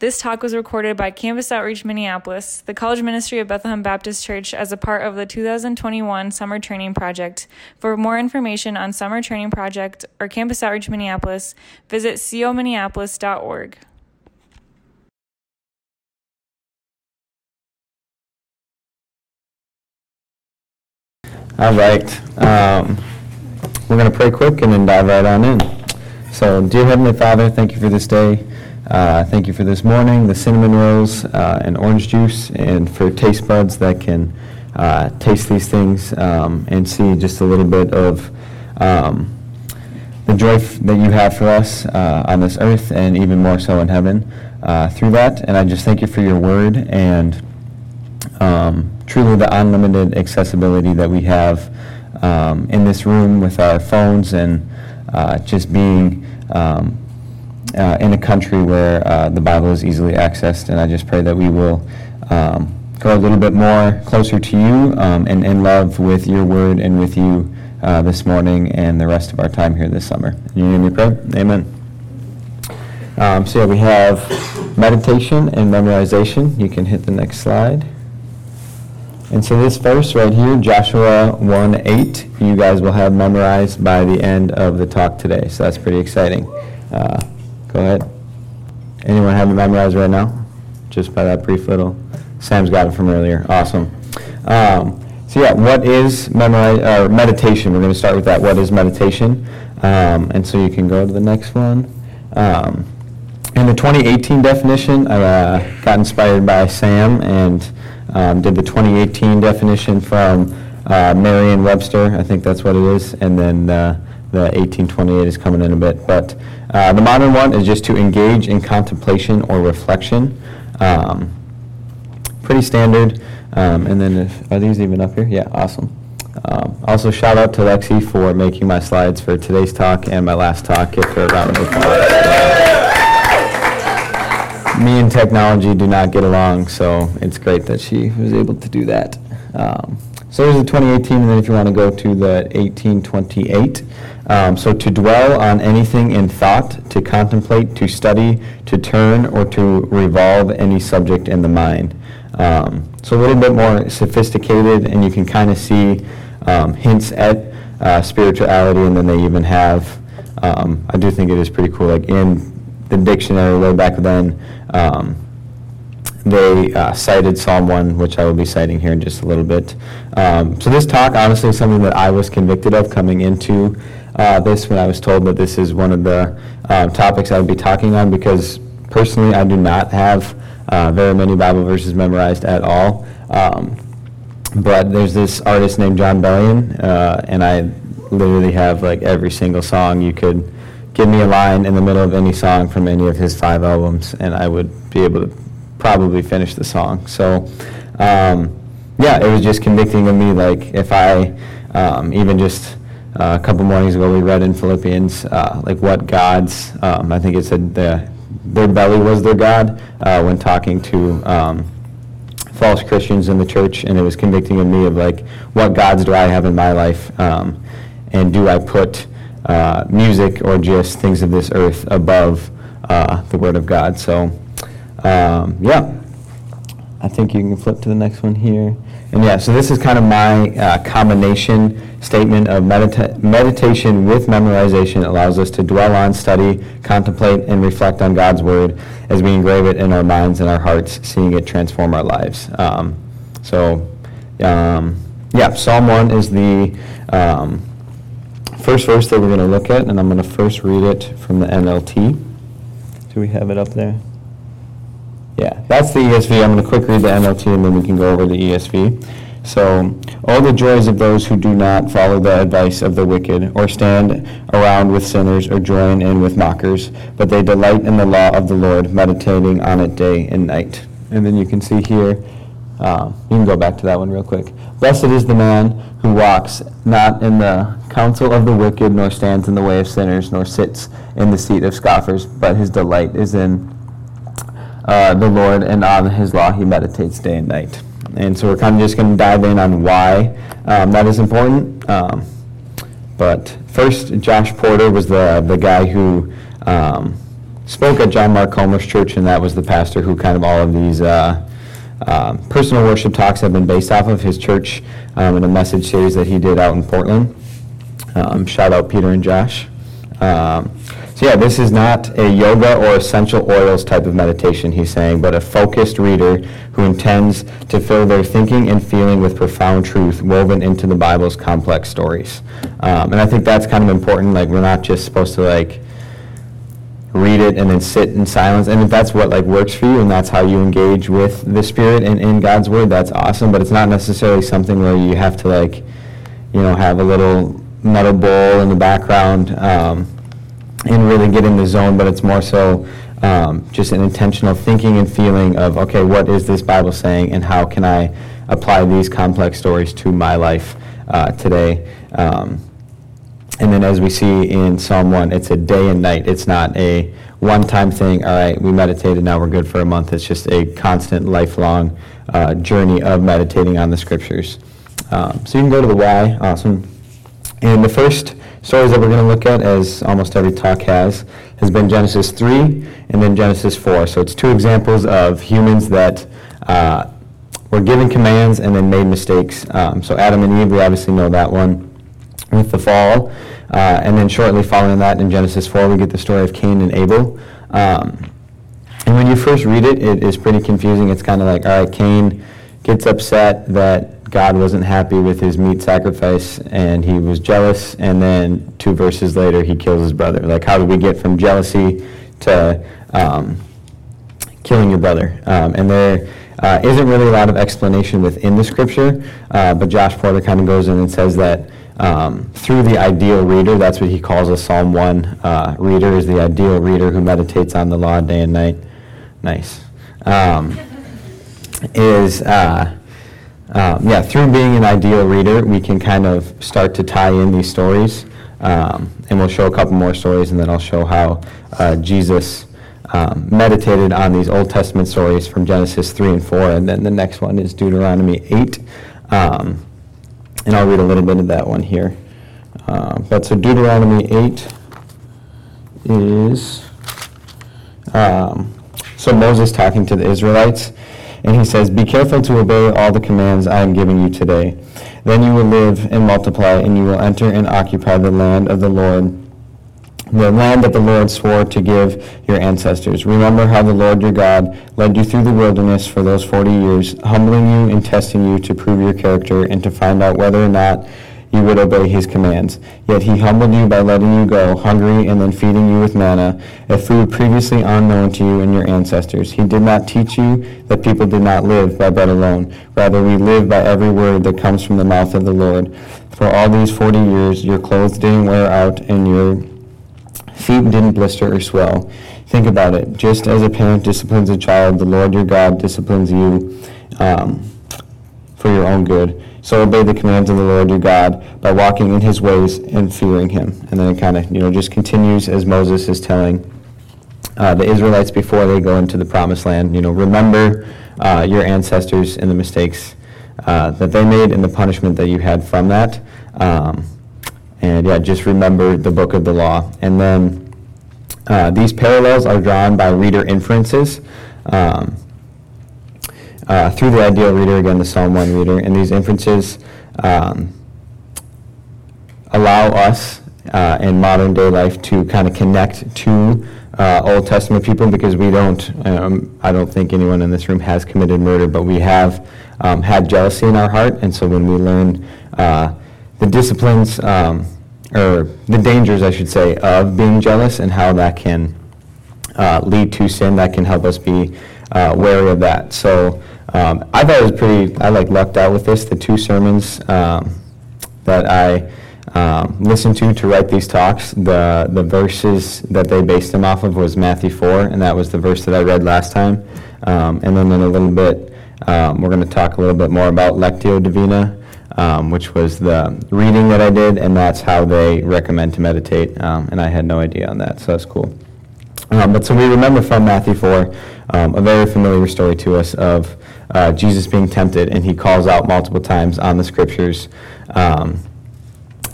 This talk was recorded by Campus Outreach Minneapolis, the College Ministry of Bethlehem Baptist Church, as a part of the 2021 Summer Training Project. For more information on Summer Training Project or Campus Outreach Minneapolis, visit cominneapolis.org. All right. Um, we're going to pray quick and then dive right on in. So, dear Heavenly Father, thank you for this day. Uh, thank you for this morning, the cinnamon rolls uh, and orange juice, and for taste buds that can uh, taste these things um, and see just a little bit of um, the joy f- that you have for us uh, on this earth and even more so in heaven uh, through that. And I just thank you for your word and um, truly the unlimited accessibility that we have um, in this room with our phones and uh, just being. Um, uh, in a country where uh, the Bible is easily accessed. And I just pray that we will um, go a little bit more closer to you um, and in love with your word and with you uh, this morning and the rest of our time here this summer. In your name we pray. Amen. Um, so yeah, we have meditation and memorization. You can hit the next slide. And so this verse right here, Joshua 1 8, you guys will have memorized by the end of the talk today. So that's pretty exciting. Uh, Go ahead. Anyone have it memorized right now? Just by that brief little. Sam's got it from earlier. Awesome. Um, so yeah, what is memorize or meditation? We're going to start with that. What is meditation? Um, and so you can go to the next one. Um, in the 2018 definition, I uh, got inspired by Sam and um, did the 2018 definition from uh, Merriam-Webster. I think that's what it is, and then. Uh, the 1828 is coming in a bit. But uh, the modern one is just to engage in contemplation or reflection. Um, pretty standard. Um, and then, if, are these even up here? Yeah, awesome. Um, also, shout out to Lexi for making my slides for today's talk and my last talk. Her a round. Me and technology do not get along, so it's great that she was able to do that. Um, so there's the 2018, and then if you want to go to the 1828. Um, so to dwell on anything in thought, to contemplate, to study, to turn, or to revolve any subject in the mind. Um, so a little bit more sophisticated, and you can kind of see um, hints at uh, spirituality, and then they even have. Um, I do think it is pretty cool. Like in the dictionary way back then, um, they uh, cited Psalm 1, which I will be citing here in just a little bit. Um, so this talk, honestly, is something that I was convicted of coming into uh, this when I was told that this is one of the um, topics I would be talking on because personally I do not have uh, very many Bible verses memorized at all. Um, but there's this artist named Jon Bellion, uh, and I literally have like every single song you could give me a line in the middle of any song from any of his five albums, and I would be able to probably finish the song. So, um, yeah, it was just convicting of me. Like if I um, even just uh, a couple mornings ago, we read in Philippians uh, like what gods. Um, I think it said the, their belly was their god uh, when talking to um, false Christians in the church, and it was convicting of me of like what gods do I have in my life, um, and do I put uh, music or just things of this earth above uh, the Word of God? So, um, yeah. I think you can flip to the next one here. And yeah, so this is kind of my uh, combination statement of medita- meditation with memorization allows us to dwell on, study, contemplate, and reflect on God's Word as we engrave it in our minds and our hearts, seeing it transform our lives. Um, so, um, yeah, Psalm 1 is the um, first verse that we're going to look at, and I'm going to first read it from the NLT. Do we have it up there? Yeah, that's the ESV. I'm going to quick read the NLT and then we can go over the ESV. So, all the joys of those who do not follow the advice of the wicked, or stand around with sinners, or join in with mockers, but they delight in the law of the Lord, meditating on it day and night. And then you can see here, uh, you can go back to that one real quick. Blessed is the man who walks not in the counsel of the wicked, nor stands in the way of sinners, nor sits in the seat of scoffers, but his delight is in uh, the Lord, and on his law he meditates day and night. And so we're kind of just going to dive in on why um, that is important. Um, but first, Josh Porter was the, the guy who um, spoke at John Mark Comer's church, and that was the pastor who kind of all of these uh, um, personal worship talks have been based off of his church um, in a message series that he did out in Portland. Um, shout out Peter and Josh. Um, so yeah, this is not a yoga or essential oils type of meditation, he's saying, but a focused reader who intends to fill their thinking and feeling with profound truth woven into the Bible's complex stories. Um, and I think that's kind of important. Like, we're not just supposed to, like, read it and then sit in silence. And if that's what like works for you and that's how you engage with the Spirit and in God's Word, that's awesome. But it's not necessarily something where you have to like, you know, have a little metal bowl in the background um, and really get in the zone. But it's more so um, just an intentional thinking and feeling of, okay, what is this Bible saying and how can I apply these complex stories to my life uh, today? Um, and then as we see in Psalm 1, it's a day and night. It's not a one-time thing, all right, we meditated, now we're good for a month. It's just a constant, lifelong uh, journey of meditating on the scriptures. Um, so you can go to the why, awesome. And the first stories that we're going to look at, as almost every talk has, has been Genesis 3 and then Genesis 4. So it's two examples of humans that uh, were given commands and then made mistakes. Um, so Adam and Eve, we obviously know that one with the fall. Uh, and then shortly following that in Genesis 4, we get the story of Cain and Abel. Um, and when you first read it, it is pretty confusing. It's kind of like, all right, Cain gets upset that God wasn't happy with his meat sacrifice and he was jealous. And then two verses later, he kills his brother. Like, how do we get from jealousy to um, killing your brother? Um, and there uh, not really a lot of explanation within the scripture, uh, but Josh Porter kind of goes in and says that um, through the ideal reader. That's what he calls a Psalm 1 uh, reader, is the ideal reader who meditates on the law day and night. Nice. Um, is, uh, um, yeah, through being an ideal reader, we can kind of start to tie in these stories. Um, and we'll show a couple more stories, and then I'll show how uh, Jesus um, meditated on these Old Testament stories from Genesis 3 and 4. And then the next one is Deuteronomy 8. Um, and I'll read a little bit of that one here. Uh, but so Deuteronomy 8 is, um, so Moses talking to the Israelites, and he says, Be careful to obey all the commands I am giving you today. Then you will live and multiply, and you will enter and occupy the land of the Lord the land that the Lord swore to give your ancestors. Remember how the Lord your God led you through the wilderness for those 40 years, humbling you and testing you to prove your character and to find out whether or not you would obey his commands. Yet he humbled you by letting you go hungry and then feeding you with manna, a food previously unknown to you and your ancestors. He did not teach you that people did not live by bread alone. Rather, we live by every word that comes from the mouth of the Lord. For all these 40 years, your clothes didn't wear out and your feet didn't blister or swell. Think about it. Just as a parent disciplines a child, the Lord your God disciplines you um, for your own good. So obey the commands of the Lord your God by walking in his ways and fearing him. And then it kind of, you know, just continues as Moses is telling uh, the Israelites before they go into the promised land, you know, remember uh, your ancestors and the mistakes uh, that they made and the punishment that you had from that. Um, and yeah, just remember the book of the law. And then uh, these parallels are drawn by reader inferences um, uh, through the ideal reader, again, the Psalm 1 reader. And these inferences um, allow us uh, in modern day life to kind of connect to uh, Old Testament people because we don't, um, I don't think anyone in this room has committed murder, but we have um, had jealousy in our heart. And so when we learn uh, the disciplines, um, or the dangers, I should say, of being jealous and how that can uh, lead to sin. That can help us be uh, wary of that. So um, I thought it was pretty. I like lucked out with this. The two sermons um, that I um, listened to to write these talks, the the verses that they based them off of was Matthew four, and that was the verse that I read last time. Um, and then in a little bit, um, we're going to talk a little bit more about Lectio Divina um, which was the reading that I did, and that's how they recommend to meditate. And I had no idea on that, so that's cool. But so we remember from Matthew 4 um, a very familiar story to us of uh, Jesus being tempted, and he calls out multiple times on the scriptures um,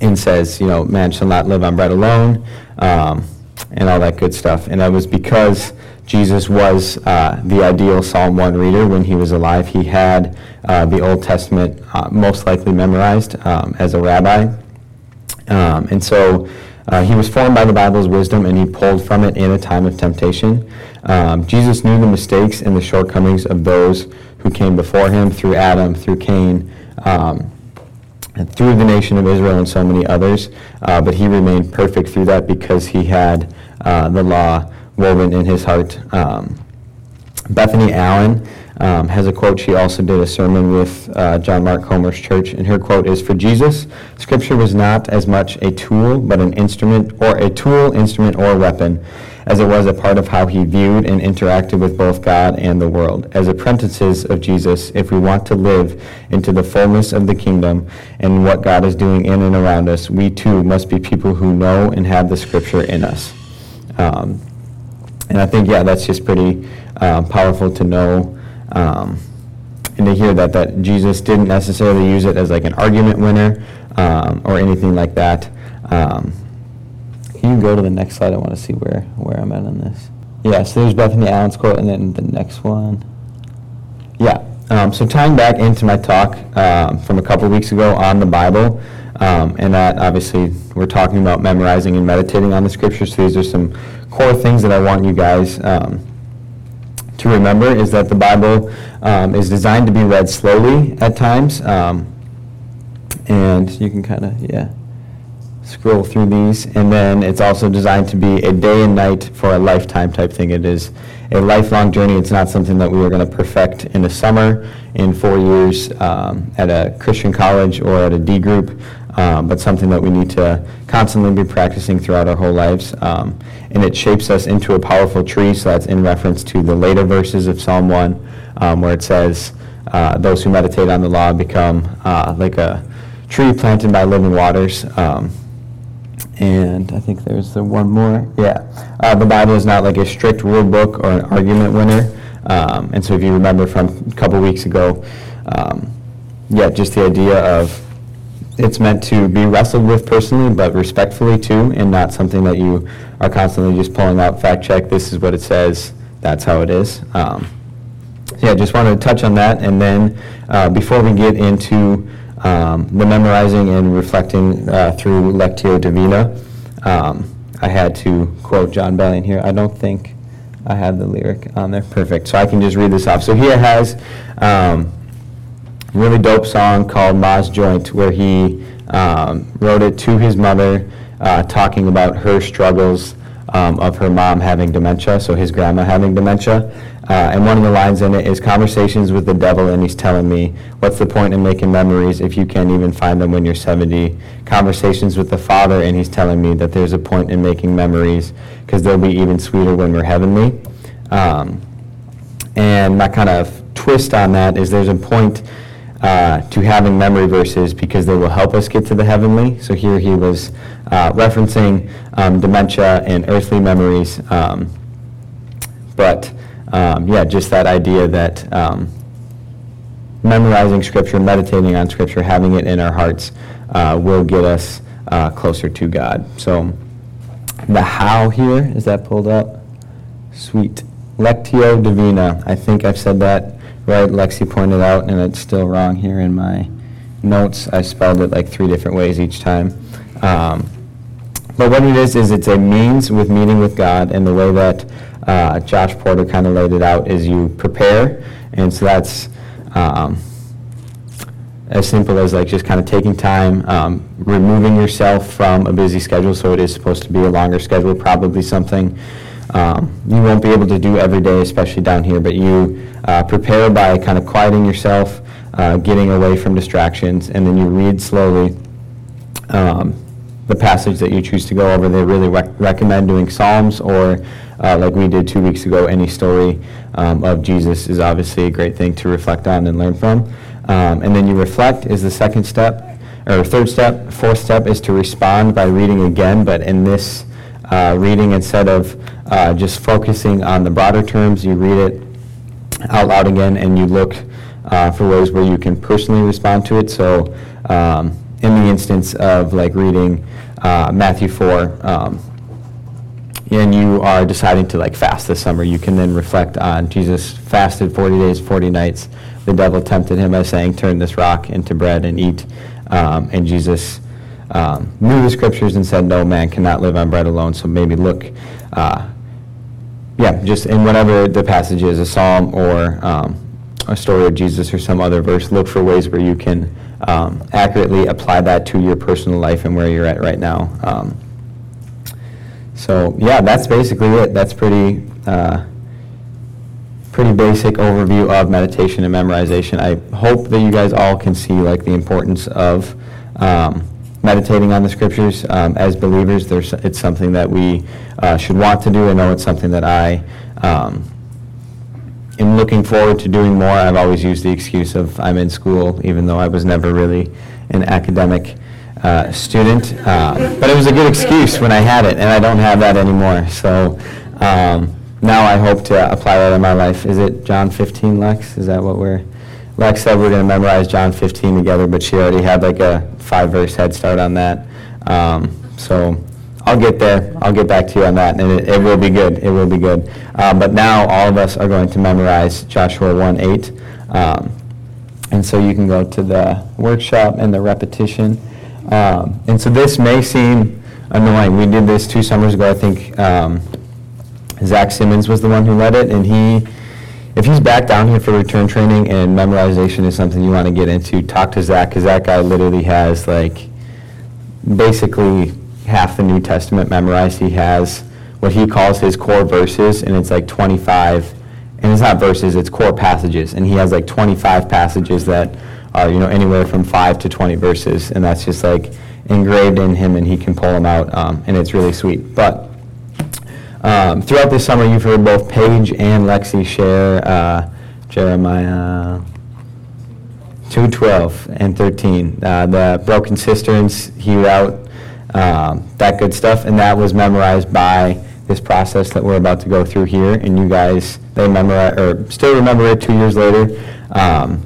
and says, you know, man shall not live on bread alone. Um, and all that good stuff. And that was because Jesus was uh, the ideal Psalm 1 reader when he was alive. He had uh, the Old Testament uh, most likely memorized um, as a rabbi. Um, and so uh, he was formed by the Bible's wisdom and he pulled from it in a time of temptation. Um, Jesus knew the mistakes and the shortcomings of those who came before him through Adam, through Cain, um, through the nation of Israel and so many others. Uh, but he remained perfect through that because he had uh, the law woven in his heart. Um, Bethany Allen um, has a quote. She also did a sermon with uh, John Mark Comer's church, and her quote is For Jesus, Scripture was not as much a tool, but an instrument, or a tool, instrument, or weapon, as it was a part of how he viewed and interacted with both God and the world. As apprentices of Jesus, if we want to live into the fullness of the kingdom and what God is doing in and around us, we too must be people who know and have the Scripture in us. Um, and I think, yeah, that's just pretty uh, powerful to know um, and to hear that, that Jesus didn't necessarily use it as like an argument winner um, or anything like that. Um, you go to the next slide? I want to see where, where I'm at on this. Yeah, so there's Bethany Allen's quote, and then the next one. Yeah, um, so tying back into my talk um, from a couple weeks ago on the Bible, um, and that obviously we're talking about memorizing and meditating on the scriptures. So these are some core things that I want you guys um, to remember is that the Bible um, is designed to be read slowly at times. Um, and you can kind of, yeah, scroll through these. And then it's also designed to be a day and night for a lifetime type thing. It is a lifelong journey. It's not something that we are going to perfect in the summer, in four years um, at a Christian college or at a D group um, but something that we need to constantly be practicing throughout our whole lives. Um, and it shapes us into a powerful tree, so that's in reference to the later verses of Psalm 1, um, where it says, uh, Those who meditate on the law become uh, like a tree planted by living waters. Um, and I think there's the one more. Yeah. Uh, the Bible is not like a strict rule book or an argument winner. Um, and so if you remember from a couple weeks ago, um, yeah, just the idea of it's meant to be wrestled with personally, but respectfully too, and not something that you are constantly just pulling out fact check. This is what it says. That's how it is. Um, so yeah, just wanted to touch on that, and then uh, before we get into um, the memorizing and reflecting uh, through Lectio Divina, um, I had to quote Jon Bellion here. I don't think I have the lyric on there. Perfect. So I can just read this off. So he has. Um, really dope song called Mah's Joint, where he um, wrote it to his mother, uh, talking about her struggles um, of her mom having dementia, so his grandma having dementia. Uh, and one of the lines in it is conversations with the devil, and he's telling me, What's the point in making memories if you can't even find them when you're 70? Conversations with the Father, and he's telling me that there's a point in making memories because they'll be even sweeter when we're heavenly. Um, and my kind of twist on that is there's a point uh, to having memory verses because they will help us get to the heavenly. So here he was uh, referencing um, dementia and earthly memories. Um, but um, yeah, just that idea that um, memorizing Scripture, meditating on Scripture, having it in our hearts uh, will get us uh, closer to God. So the how here, is that pulled up? Sweet. Lectio Divina. I think I've said that right, Lexi pointed out, and it's still wrong here in my notes. I spelled it like three different ways each time. Um, but what it is, is it's a means with meeting with God, and the way that uh, Josh Porter kind of laid it out is you prepare, and so that's um, as simple as like just kind of taking time, um, removing yourself from a busy schedule. So it is supposed to be a longer schedule, probably something um, you won't be able to do every day, especially down here, but you uh, prepare by kind of quieting yourself, uh, getting away from distractions, and then you read slowly um, the passage that you choose to go over. They really rec- recommend doing Psalms or, uh, like we did two weeks ago, any story um, of Jesus is obviously a great thing to reflect on and learn from. Um, and then you reflect is the second step, or third step. Fourth step is to respond by reading again, but in this uh, reading, instead of uh, just focusing on the broader terms, you read it out loud again and you look uh, for ways where you can personally respond to it. So um, in the instance of like reading uh, Matthew 4, um, and you are deciding to like fast this summer, you can then reflect on Jesus fasted 40 days, 40 nights. The devil tempted him by saying, "Turn this rock into bread and eat," um, and Jesus um, knew the scriptures and said, "No man cannot live on bread alone." So maybe look. Uh, yeah, just in whatever the passage is, a psalm or um, a story of Jesus or some other verse, look for ways where you can um, accurately apply that to your personal life and where you're at right now. Um, so yeah, that's basically it. That's pretty uh, pretty basic overview of meditation and memorization. I hope that you guys all can see like the importance of um, meditating on the scriptures um, as believers. There's it's something that we uh, should want to do. I know it's something that I um, am looking forward to doing more. I've always used the excuse of I'm in school, even though I was never really an academic uh, student. Uh, but it was a good excuse when I had it, and I don't have that anymore. So um, now I hope to apply that in my life. Is it John 15, Lex? Is that what we're. Lex said we're going to memorize John 15 together, but she already had like a five verse head start on that. Um, so I'll get there. I'll get back to you on that, and it, it will be good. It will be good. Um, but now all of us are going to memorize Joshua 1 8. Um, and so you can go to the workshop and the repetition. Um, and so this may seem annoying. We did this two summers ago. I think um, Zach Simmons was the one who led it, and he, if he's back down here for return training and memorization is something you want to get into, talk to Zach because that guy literally has like basically half the New Testament memorized. He has what he calls his core verses, and it's like 25. And it's not verses; it's core passages, and he has like 25 passages that are you know anywhere from five to 20 verses, and that's just like engraved in him, and he can pull them out, um, and it's really sweet. But um, throughout this summer, you've heard both Paige and Lexi share uh, Jeremiah 2:12 and 13, uh, the broken cisterns he out, um, that good stuff, and that was memorized by this process that we're about to go through here, and you guys they memorize or still remember it two years later. Um,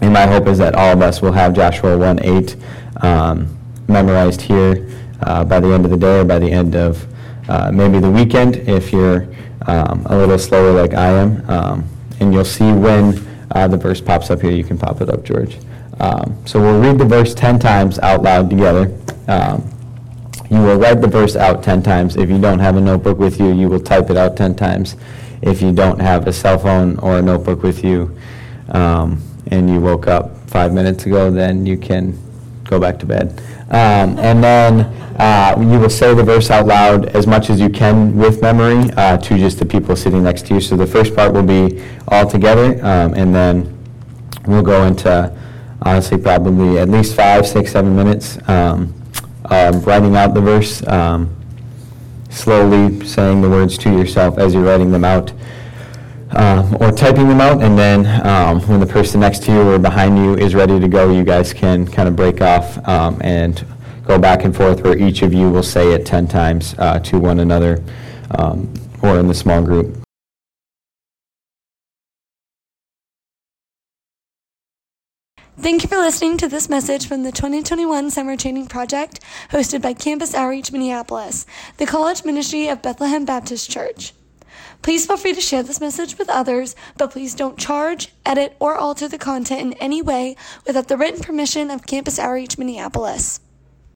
and my hope is that all of us will have Joshua 1:8 um, memorized here uh, by the end of the day or by the end of uh, maybe the weekend if you're um, a little slower like I am. Um, and you'll see when uh, the verse pops up here. You can pop it up, George. Um, so we'll read the verse 10 times out loud together. You will write the verse out 10 times. If you don't have a notebook with you, you will type it out 10 times. If you don't have a cell phone or a notebook with you, um, and you woke up five minutes ago, then you can go back to bed. Um, and then uh, you will say the verse out loud as much as you can with memory uh, to just the people sitting next to you. So the first part will be all together, um, and then we'll go into honestly probably at least five, six, seven minutes um, of writing out the verse, um, slowly saying the words to yourself as you're writing them out um, or typing them out, and then um, when the person next to you or behind you is ready to go, you guys can kind of break off um, and go back and forth where each of you will say it 10 times uh, to one another um, or in the small group. Thank you for listening to this message from the 2021 Summer Training Project hosted by Campus Outreach Minneapolis, the college ministry of Bethlehem Baptist Church. Please feel free to share this message with others, but please don't charge, edit, or alter the content in any way without the written permission of Campus Outreach Minneapolis.